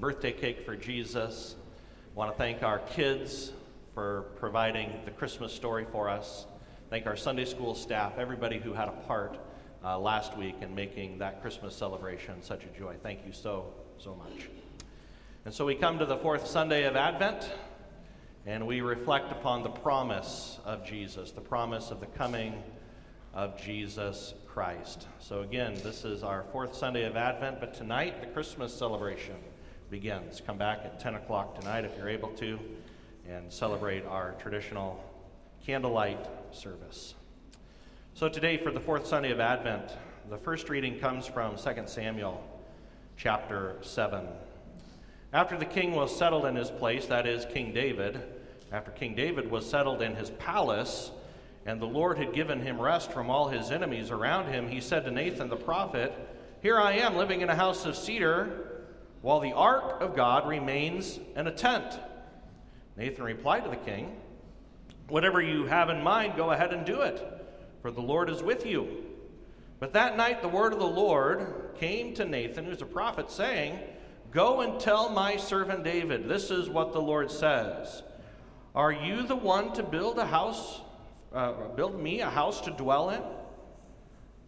birthday cake for Jesus. I want to thank our kids for providing the Christmas story for us. Thank our Sunday school staff, everybody who had a part uh, last week in making that Christmas celebration such a joy. Thank you so, so much. And so we come to the fourth Sunday of Advent, and we reflect upon the promise of Jesus, the promise of the coming of Jesus Christ. So, again, this is our fourth Sunday of Advent, but tonight the Christmas celebration begins. Come back at 10 o'clock tonight if you're able to and celebrate our traditional candlelight service. So, today for the fourth Sunday of Advent, the first reading comes from 2 Samuel chapter 7. After the king was settled in his place, that is, King David, after King David was settled in his palace, and the Lord had given him rest from all his enemies around him, he said to Nathan the prophet, Here I am living in a house of cedar, while the ark of God remains in a tent. Nathan replied to the king, Whatever you have in mind, go ahead and do it, for the Lord is with you. But that night the word of the Lord came to Nathan, who's a prophet, saying, Go and tell my servant David, this is what the Lord says. Are you the one to build a house, uh, build me a house to dwell in?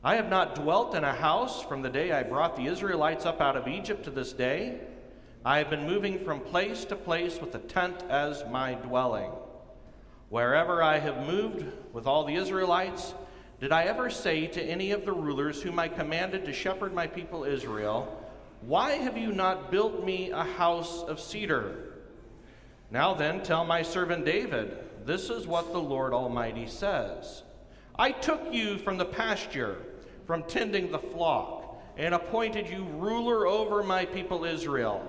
I have not dwelt in a house from the day I brought the Israelites up out of Egypt to this day. I have been moving from place to place with a tent as my dwelling. Wherever I have moved with all the Israelites, did I ever say to any of the rulers whom I commanded to shepherd my people Israel, why have you not built me a house of cedar? Now then, tell my servant David, this is what the Lord Almighty says I took you from the pasture, from tending the flock, and appointed you ruler over my people Israel.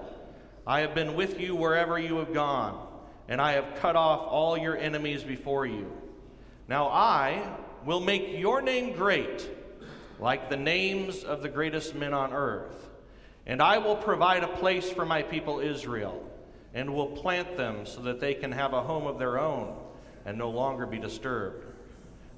I have been with you wherever you have gone, and I have cut off all your enemies before you. Now I will make your name great, like the names of the greatest men on earth. And I will provide a place for my people Israel, and will plant them so that they can have a home of their own and no longer be disturbed.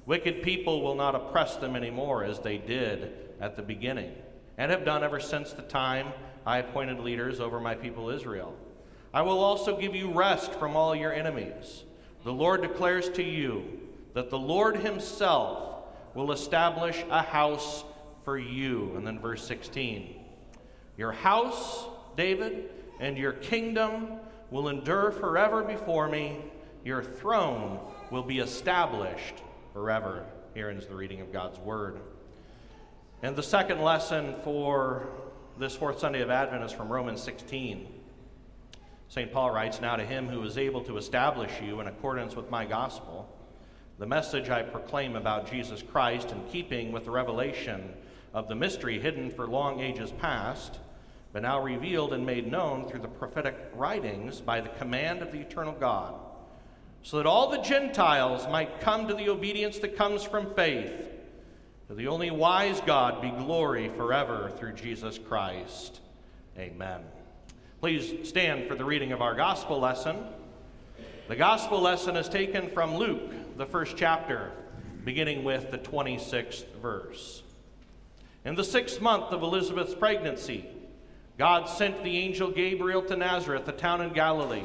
Wicked people will not oppress them anymore as they did at the beginning, and have done ever since the time I appointed leaders over my people Israel. I will also give you rest from all your enemies. The Lord declares to you that the Lord Himself will establish a house for you. And then verse 16. Your house, David, and your kingdom will endure forever before me. Your throne will be established forever. Here ends the reading of God's word. And the second lesson for this fourth Sunday of Advent is from Romans 16. St. Paul writes, Now to him who is able to establish you in accordance with my gospel, the message I proclaim about Jesus Christ in keeping with the revelation of the mystery hidden for long ages past but now revealed and made known through the prophetic writings by the command of the eternal God, so that all the Gentiles might come to the obedience that comes from faith. To the only wise God be glory forever through Jesus Christ. Amen. Please stand for the reading of our gospel lesson. The gospel lesson is taken from Luke, the first chapter, beginning with the 26th verse. In the sixth month of Elizabeth's pregnancy, God sent the angel Gabriel to Nazareth, a town in Galilee,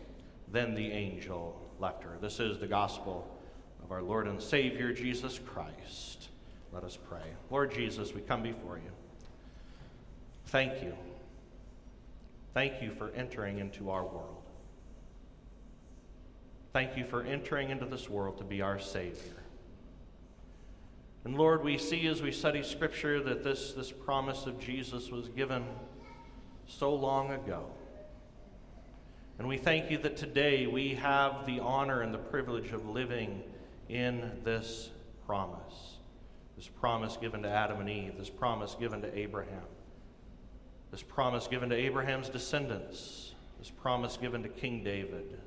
Then the angel left her. This is the gospel of our Lord and Savior, Jesus Christ. Let us pray. Lord Jesus, we come before you. Thank you. Thank you for entering into our world. Thank you for entering into this world to be our Savior. And Lord, we see as we study Scripture that this, this promise of Jesus was given so long ago. And we thank you that today we have the honor and the privilege of living in this promise. This promise given to Adam and Eve, this promise given to Abraham, this promise given to Abraham's descendants, this promise given to King David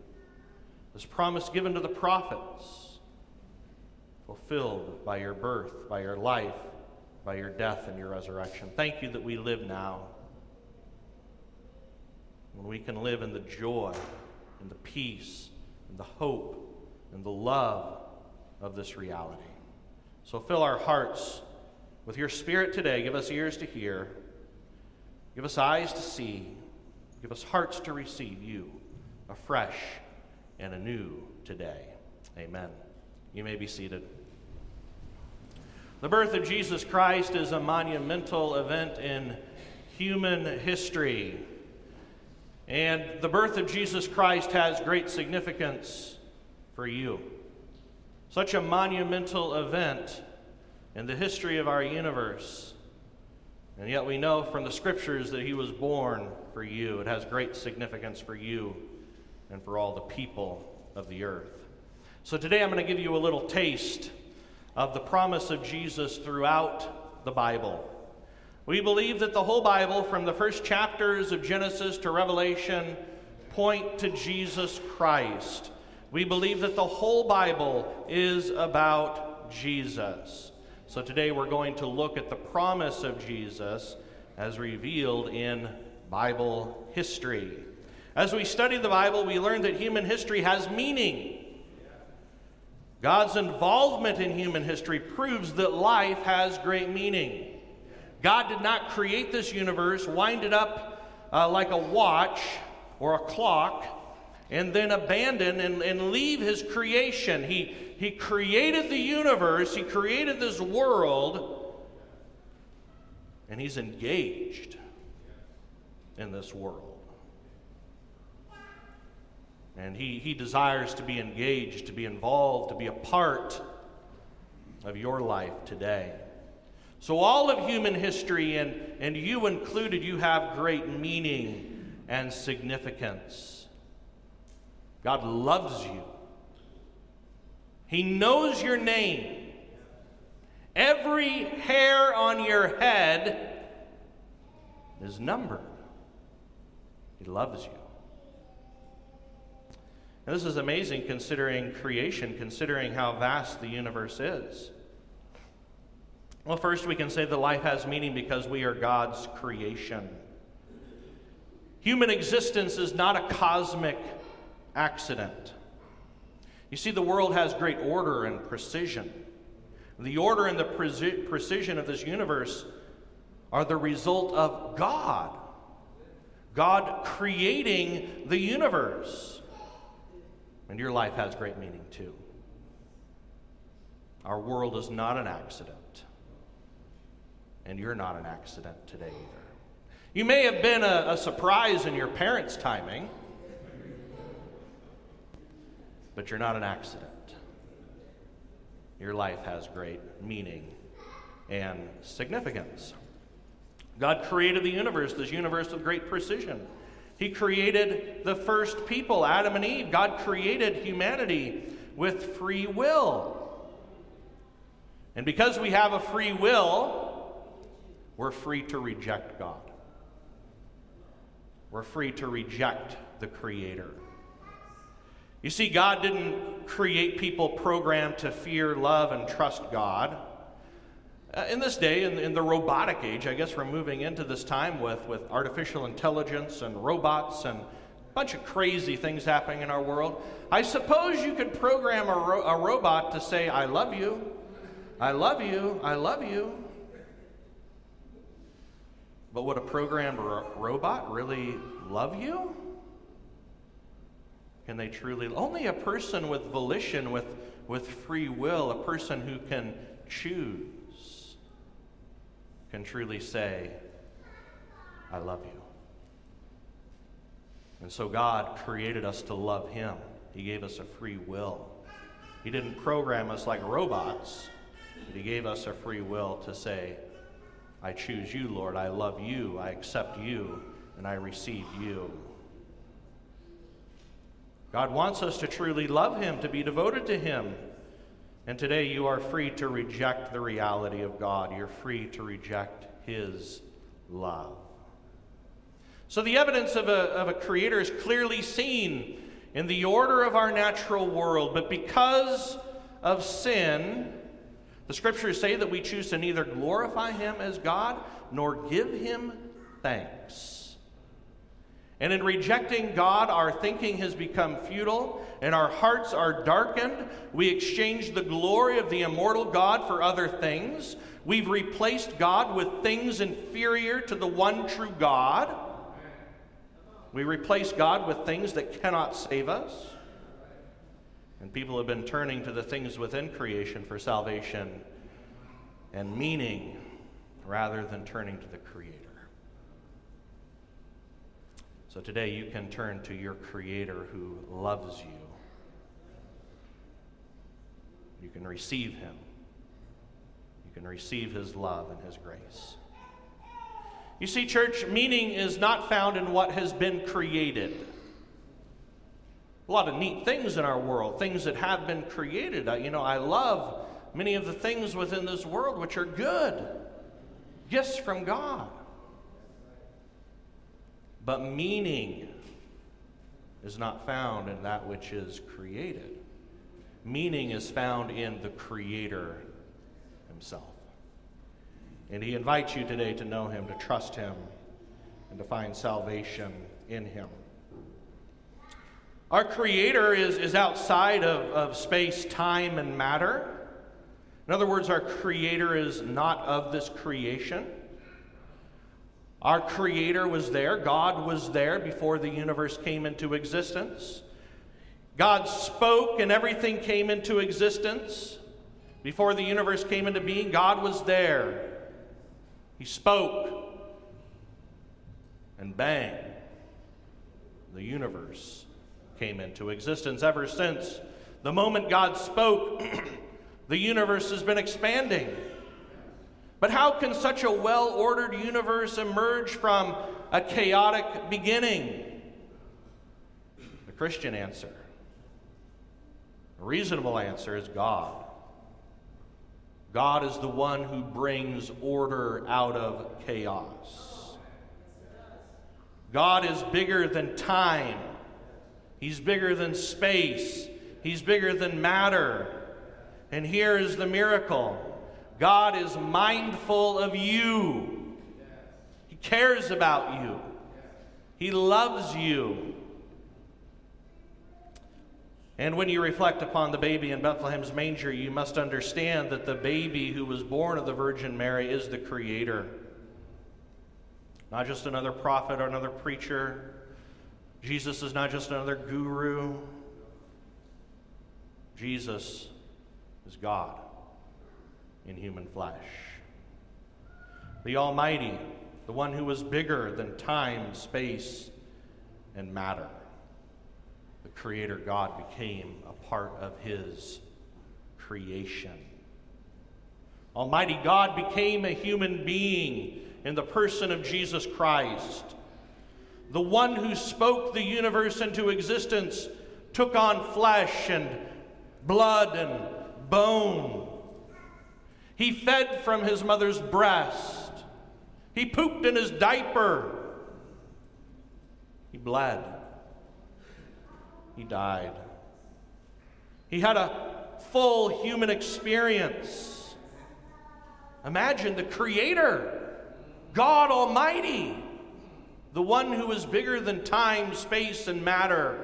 this promise given to the prophets, fulfilled by your birth, by your life, by your death and your resurrection. Thank you that we live now. When we can live in the joy and the peace and the hope and the love of this reality. So fill our hearts with your spirit today. Give us ears to hear, give us eyes to see, give us hearts to receive you afresh and anew today. Amen. You may be seated. The birth of Jesus Christ is a monumental event in human history. And the birth of Jesus Christ has great significance for you. Such a monumental event in the history of our universe. And yet we know from the scriptures that he was born for you. It has great significance for you and for all the people of the earth. So today I'm going to give you a little taste of the promise of Jesus throughout the Bible. We believe that the whole Bible, from the first chapters of Genesis to Revelation, point to Jesus Christ. We believe that the whole Bible is about Jesus. So today we're going to look at the promise of Jesus as revealed in Bible history. As we study the Bible, we learn that human history has meaning. God's involvement in human history proves that life has great meaning. God did not create this universe, wind it up uh, like a watch or a clock, and then abandon and, and leave his creation. He, he created the universe, he created this world, and he's engaged in this world. And he, he desires to be engaged, to be involved, to be a part of your life today. So, all of human history, and, and you included, you have great meaning and significance. God loves you, He knows your name. Every hair on your head is numbered. He loves you. And this is amazing considering creation, considering how vast the universe is. Well, first, we can say that life has meaning because we are God's creation. Human existence is not a cosmic accident. You see, the world has great order and precision. The order and the pre- precision of this universe are the result of God. God creating the universe. And your life has great meaning too. Our world is not an accident. And you're not an accident today either. You may have been a, a surprise in your parents' timing, but you're not an accident. Your life has great meaning and significance. God created the universe, this universe with great precision. He created the first people, Adam and Eve. God created humanity with free will. And because we have a free will, we're free to reject God. We're free to reject the Creator. You see, God didn't create people programmed to fear, love, and trust God. Uh, in this day, in, in, the robotic age, I guess we're moving into this time with, with artificial intelligence and robots and a bunch of crazy things happening in our world. I suppose you could program a, ro- a robot to say, I love you, I love you, I love you. But would a programmed ro- robot really love you? Can they truly? Only a person with volition, with, with free will, a person who can choose, can truly say, I love you. And so God created us to love Him. He gave us a free will. He didn't program us like robots, but He gave us a free will to say, I choose you, Lord. I love you. I accept you. And I receive you. God wants us to truly love Him, to be devoted to Him. And today you are free to reject the reality of God. You're free to reject His love. So the evidence of a, of a creator is clearly seen in the order of our natural world. But because of sin, the scriptures say that we choose to neither glorify him as God nor give him thanks. And in rejecting God, our thinking has become futile and our hearts are darkened. We exchange the glory of the immortal God for other things. We've replaced God with things inferior to the one true God. We replace God with things that cannot save us. And people have been turning to the things within creation for salvation and meaning rather than turning to the Creator. So today you can turn to your Creator who loves you. You can receive Him. You can receive His love and His grace. You see, church, meaning is not found in what has been created. A lot of neat things in our world, things that have been created. Uh, you know, I love many of the things within this world which are good, gifts from God. But meaning is not found in that which is created. Meaning is found in the Creator Himself. And He invites you today to know Him, to trust Him, and to find salvation in Him. Our Creator is, is outside of, of space, time, and matter. In other words, our Creator is not of this creation. Our Creator was there, God was there before the universe came into existence. God spoke and everything came into existence. Before the universe came into being, God was there. He spoke, and bang, the universe came into existence. Ever since the moment God spoke, the universe has been expanding. But how can such a well ordered universe emerge from a chaotic beginning? The Christian answer, a reasonable answer, is God. God is the one who brings order out of chaos. God is bigger than time, He's bigger than space, He's bigger than matter. And here is the miracle God is mindful of you, He cares about you, He loves you. And when you reflect upon the baby in Bethlehem's manger, you must understand that the baby who was born of the Virgin Mary is the Creator. Not just another prophet or another preacher. Jesus is not just another guru. Jesus is God in human flesh. The Almighty, the one who was bigger than time, space, and matter the Creator God became a part of His creation. Almighty God became a human being in the person of Jesus Christ. The one who spoke the universe into existence took on flesh and blood and bone. He fed from his mother's breast. He pooped in his diaper. He bled. He died. He had a full human experience. Imagine the Creator, God Almighty, the one who is bigger than time, space, and matter,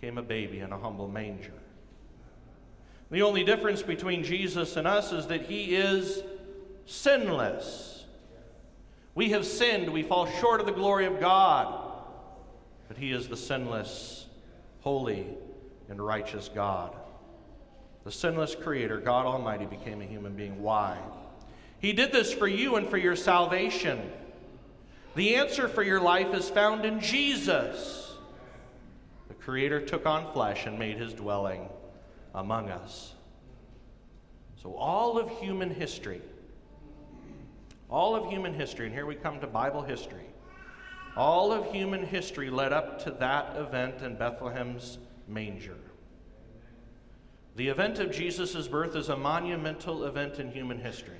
came a baby in a humble manger. The only difference between Jesus and us is that he is sinless. We have sinned, we fall short of the glory of God, but he is the sinless, holy, and righteous God. The sinless Creator, God Almighty, became a human being. Why? He did this for you and for your salvation. The answer for your life is found in Jesus. The Creator took on flesh and made his dwelling among us. So, all of human history, all of human history, and here we come to Bible history, all of human history led up to that event in Bethlehem's manger. The event of Jesus' birth is a monumental event in human history.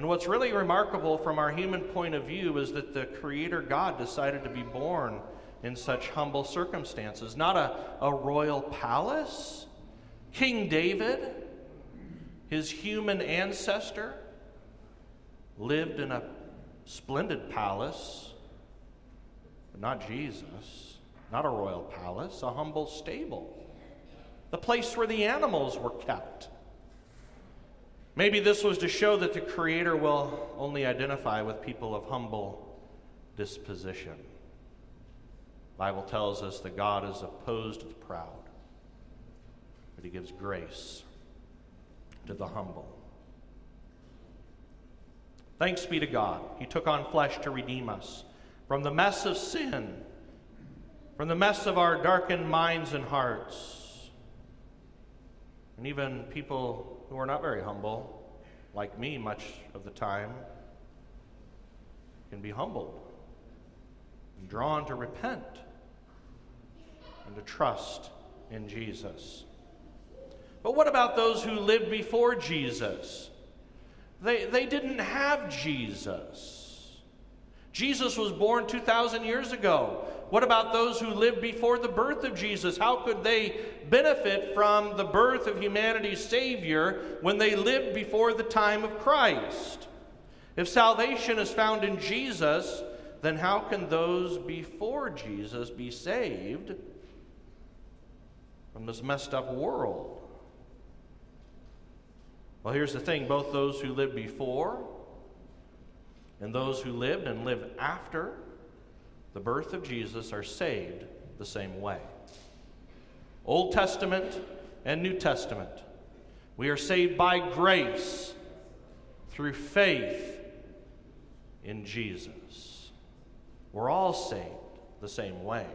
And what's really remarkable from our human point of view is that the Creator God decided to be born in such humble circumstances. Not a, a royal palace. King David, his human ancestor, lived in a splendid palace, but not Jesus, not a royal palace, a humble stable, the place where the animals were kept. Maybe this was to show that the Creator will only identify with people of humble disposition. The Bible tells us that God is opposed to the proud, but He gives grace to the humble. Thanks be to God. He took on flesh to redeem us from the mess of sin, from the mess of our darkened minds and hearts. And even people who are not very humble, like me much of the time, can be humbled and drawn to repent and to trust in Jesus. But what about those who lived before Jesus? They, they didn't have Jesus. Jesus was born 2,000 years ago. What about those who lived before the birth of Jesus? How could they benefit from the birth of humanity's Savior when they lived before the time of Christ? If salvation is found in Jesus, then how can those before Jesus be saved from this messed up world? Well, here's the thing both those who lived before and those who lived and live after the birth of Jesus are saved the same way. Old Testament and New Testament. We are saved by grace through faith in Jesus. We're all saved the same way.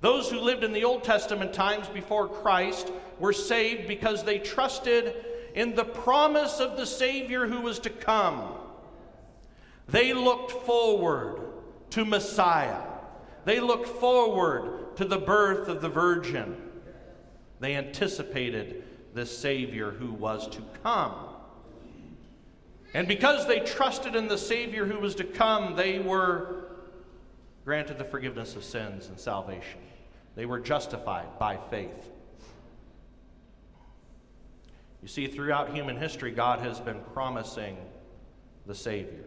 Those who lived in the Old Testament times before Christ were saved because they trusted in the promise of the Savior who was to come. They looked forward to Messiah. They looked forward to the birth of the Virgin. They anticipated the Savior who was to come. And because they trusted in the Savior who was to come, they were granted the forgiveness of sins and salvation. They were justified by faith. You see, throughout human history, God has been promising the Savior.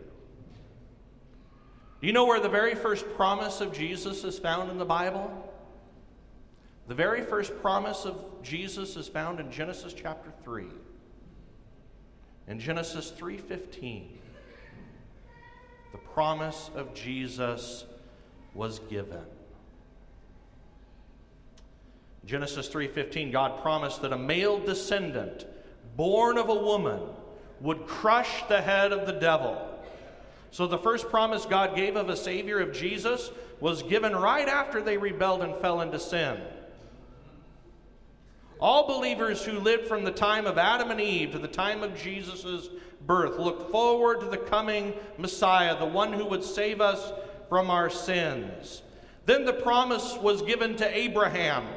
Do you know where the very first promise of Jesus is found in the Bible? The very first promise of Jesus is found in Genesis chapter 3. In Genesis 3:15, the promise of Jesus was given. Genesis 3:15 God promised that a male descendant born of a woman, would crush the head of the devil. So the first promise God gave of a Savior of Jesus was given right after they rebelled and fell into sin. All believers who lived from the time of Adam and Eve to the time of Jesus' birth looked forward to the coming Messiah, the one who would save us from our sins. Then the promise was given to Abraham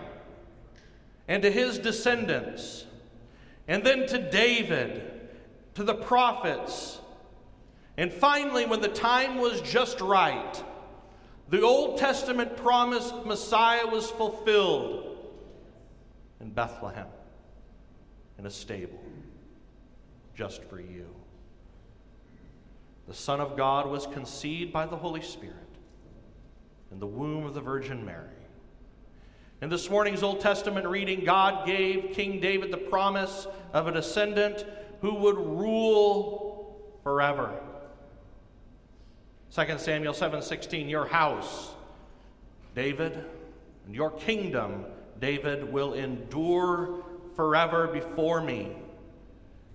and to his descendants and then to David, to the prophets. And finally, when the time was just right, the Old Testament promised Messiah was fulfilled in Bethlehem, in a stable, just for you. the Son of God was conceived by the Holy Spirit in the womb of the Virgin Mary. In this morning's Old Testament reading, God gave King David the promise of a descendant who would rule forever. 2 Samuel 7:16 Your house, David, and your kingdom, David, will endure forever before me.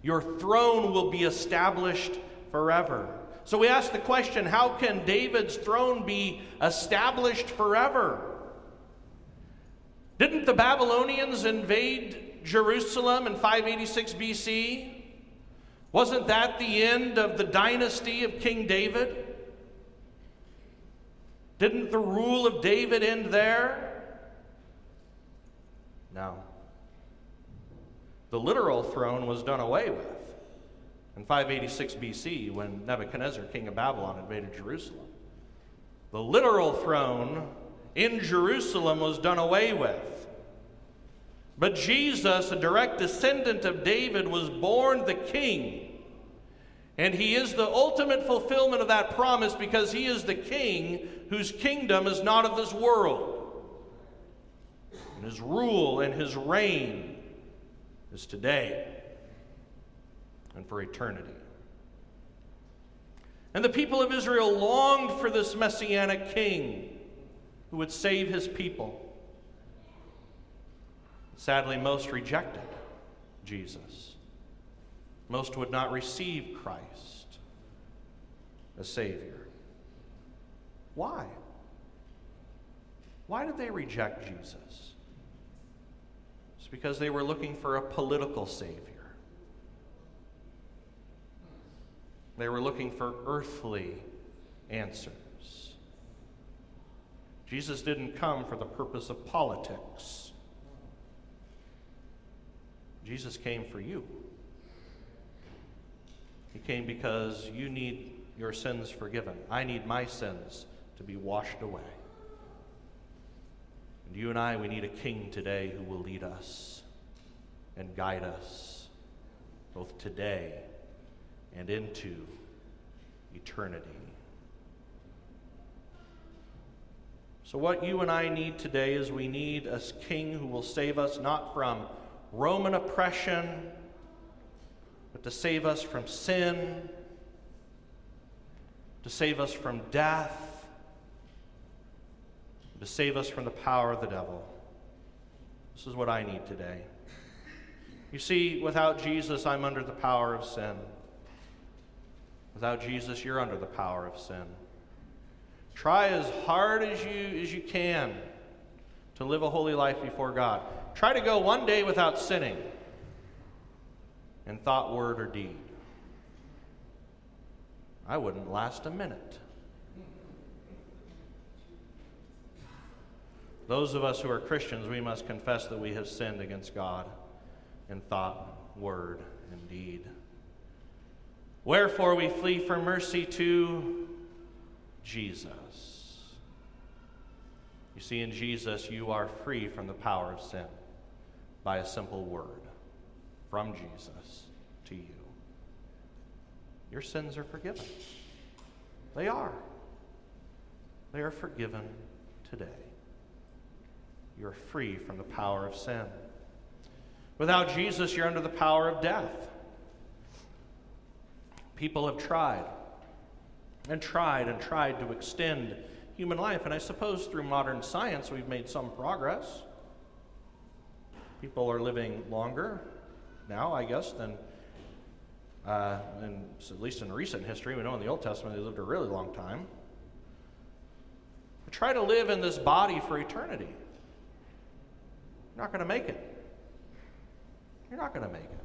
Your throne will be established forever. So we ask the question how can David's throne be established forever? Didn't the Babylonians invade Jerusalem in 586 BC? Wasn't that the end of the dynasty of King David? Didn't the rule of David end there? No. The literal throne was done away with in 586 BC when Nebuchadnezzar, king of Babylon, invaded Jerusalem. The literal throne in Jerusalem was done away with. But Jesus, a direct descendant of David, was born the king. And he is the ultimate fulfillment of that promise because he is the king whose kingdom is not of this world. And his rule and his reign is today and for eternity. And the people of Israel longed for this messianic king who would save his people. Sadly, most rejected Jesus. Most would not receive Christ as Savior. Why? Why did they reject Jesus? It's because they were looking for a political Savior. They were looking for earthly answers. Jesus didn't come for the purpose of politics. Jesus came for you. He came because you need your sins forgiven. I need my sins to be washed away. And you and I, we need a king today who will lead us and guide us both today and into eternity. So, what you and I need today is we need a king who will save us not from Roman oppression, but to save us from sin, to save us from death, to save us from the power of the devil. This is what I need today. You see, without Jesus, I'm under the power of sin. Without Jesus, you're under the power of sin. Try as hard as you, as you can to live a holy life before God. Try to go one day without sinning in thought, word, or deed. I wouldn't last a minute. Those of us who are Christians, we must confess that we have sinned against God in thought, word, and deed. Wherefore we flee for mercy to Jesus. You see, in Jesus, you are free from the power of sin by a simple word from Jesus to you. Your sins are forgiven. They are. They are forgiven today. You're free from the power of sin. Without Jesus, you're under the power of death. People have tried and tried and tried to extend human life. And I suppose through modern science, we've made some progress. People are living longer now, I guess, than, uh, at least in recent history. We know in the Old Testament they lived a really long time. But try to live in this body for eternity. You're not going to make it. You're not going to make it.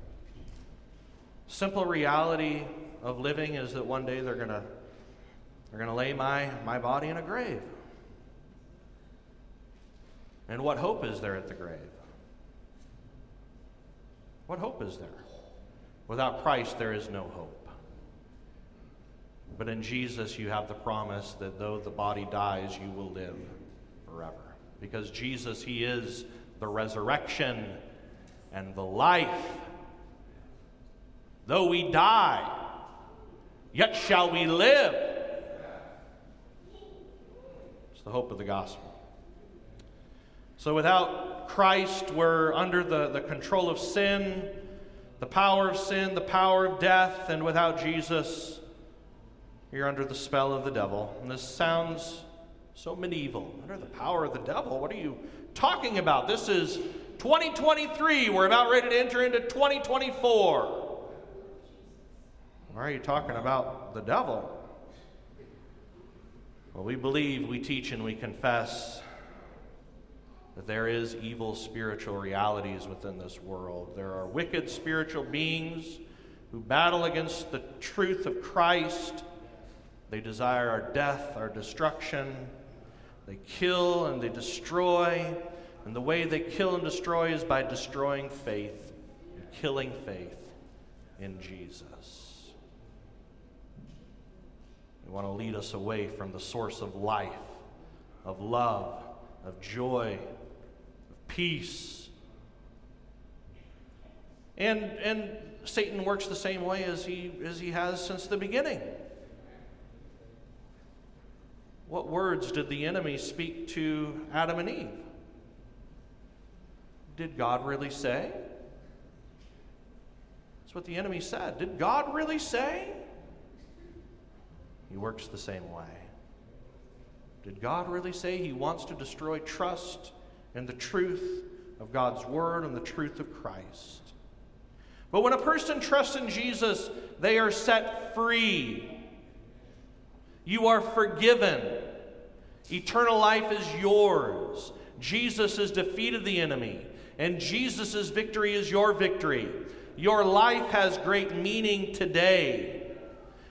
Simple reality of living is that one day they're going to they're going to lay my, my body in a grave. And what hope is there at the grave? What hope is there? Without Christ, there is no hope. But in Jesus, you have the promise that though the body dies, you will live forever. Because Jesus, He is the resurrection and the life. Though we die, yet shall we live. It's the hope of the gospel. So without Christ, we're under the, the control of sin, the power of sin, the power of death, and without Jesus, you're under the spell of the devil. And this sounds so medieval. Under the power of the devil? What are you talking about? This is 2023. We're about ready to enter into 2024. Why are you talking about the devil? Well, we believe, we teach, and we confess that there is evil spiritual realities within this world. There are wicked spiritual beings who battle against the truth of Christ. They desire our death, our destruction. They kill and they destroy. And the way they kill and destroy is by destroying faith and killing faith in Jesus. They want to lead us away from the source of life, of love, of joy, of peace. And, and Satan works the same way as he, as he has since the beginning. What words did the enemy speak to Adam and Eve? Did God really say? That's what the enemy said. Did God really say? He works the same way. Did God really say he wants to destroy trust and the truth of God's Word and the truth of Christ. But when a person trusts in Jesus, they are set free. You are forgiven. Eternal life is yours. Jesus has defeated the enemy, and Jesus' victory is your victory. Your life has great meaning today.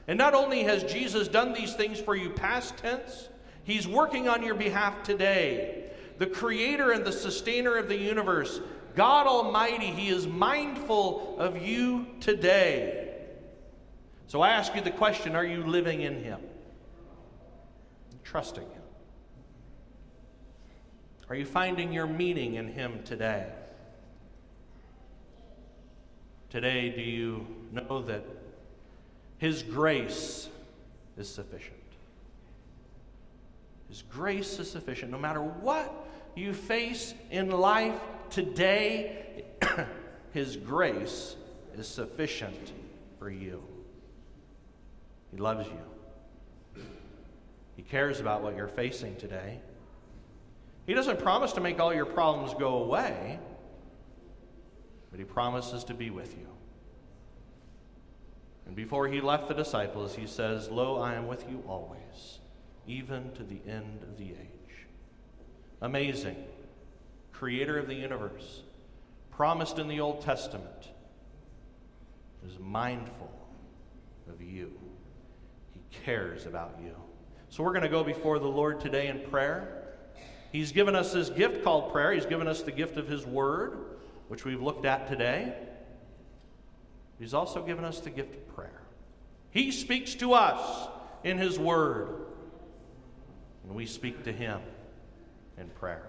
And not only has Jesus done these things for you past tense, He's working on your behalf today the creator and the sustainer of the universe, God Almighty, He is mindful of you today. So I ask you the question are you living in Him? Trusting Him? Are you finding your meaning in Him today? Today, do you know that His grace is sufficient? His grace is sufficient no matter what you face in life today, His grace is sufficient for you. He loves you. He cares about what you're facing today. He doesn't promise to make all your problems go away, but He promises to be with you. And before He left the disciples, He says, Lo, I am with you always, even to the end of the age. Amazing. Creator of the universe, promised in the Old Testament, is mindful of you. He cares about you. So we're going to go before the Lord today in prayer. He's given us this gift called prayer. He's given us the gift of His Word, which we've looked at today. He's also given us the gift of prayer. He speaks to us in His Word, and we speak to Him in prayer?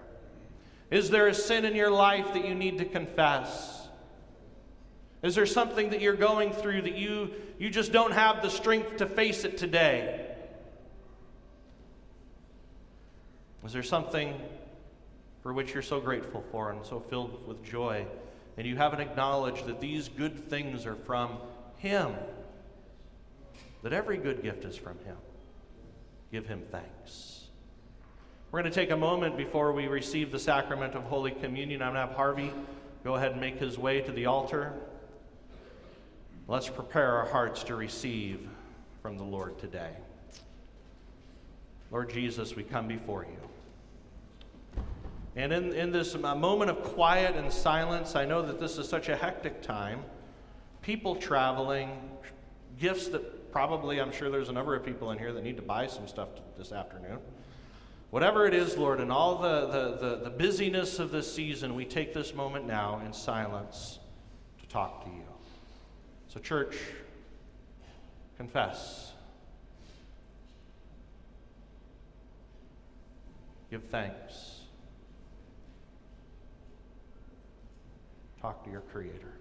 Is there a sin in your life that you need to confess? Is there something that you're going through that you, you just don't have the strength to face it today? Is there something for which you're so grateful for and so filled with joy, and you haven't acknowledged that these good things are from Him? That every good gift is from Him. Give Him thanks. We're going to take a moment before we receive the sacrament of Holy Communion. I'm going to have Harvey go ahead and make his way to the altar. Let's prepare our hearts to receive from the Lord today. Lord Jesus, we come before you. And in, in this um, moment of quiet and silence, I know that this is such a hectic time. People traveling, gifts that probably, I'm sure there's a number of people in here that need to buy some stuff this afternoon. Whatever it is, Lord, in all the, the, the, the, busyness of this season, we take this moment now in silence to talk to you. So, church, confess. Give thanks. Talk to your Creator.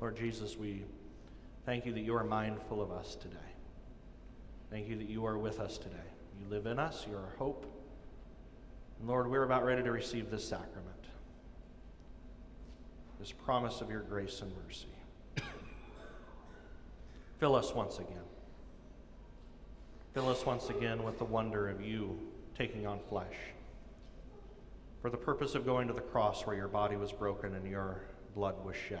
Lord Jesus, we thank you that you are mindful of us today. Thank you that you are with us today. You live in us, you're our hope. And Lord, we're about ready to receive this sacrament, this promise of your grace and mercy. Fill us once again. Fill us once again with the wonder of you taking on flesh for the purpose of going to the cross where your body was broken and your blood was shed.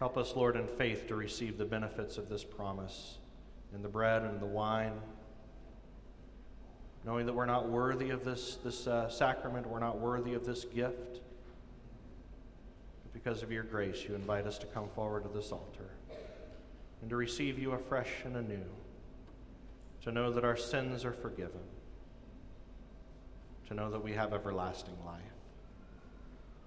Help us, Lord, in faith to receive the benefits of this promise in the bread and the wine, knowing that we're not worthy of this, this uh, sacrament, we're not worthy of this gift. But because of your grace, you invite us to come forward to this altar and to receive you afresh and anew, to know that our sins are forgiven, to know that we have everlasting life.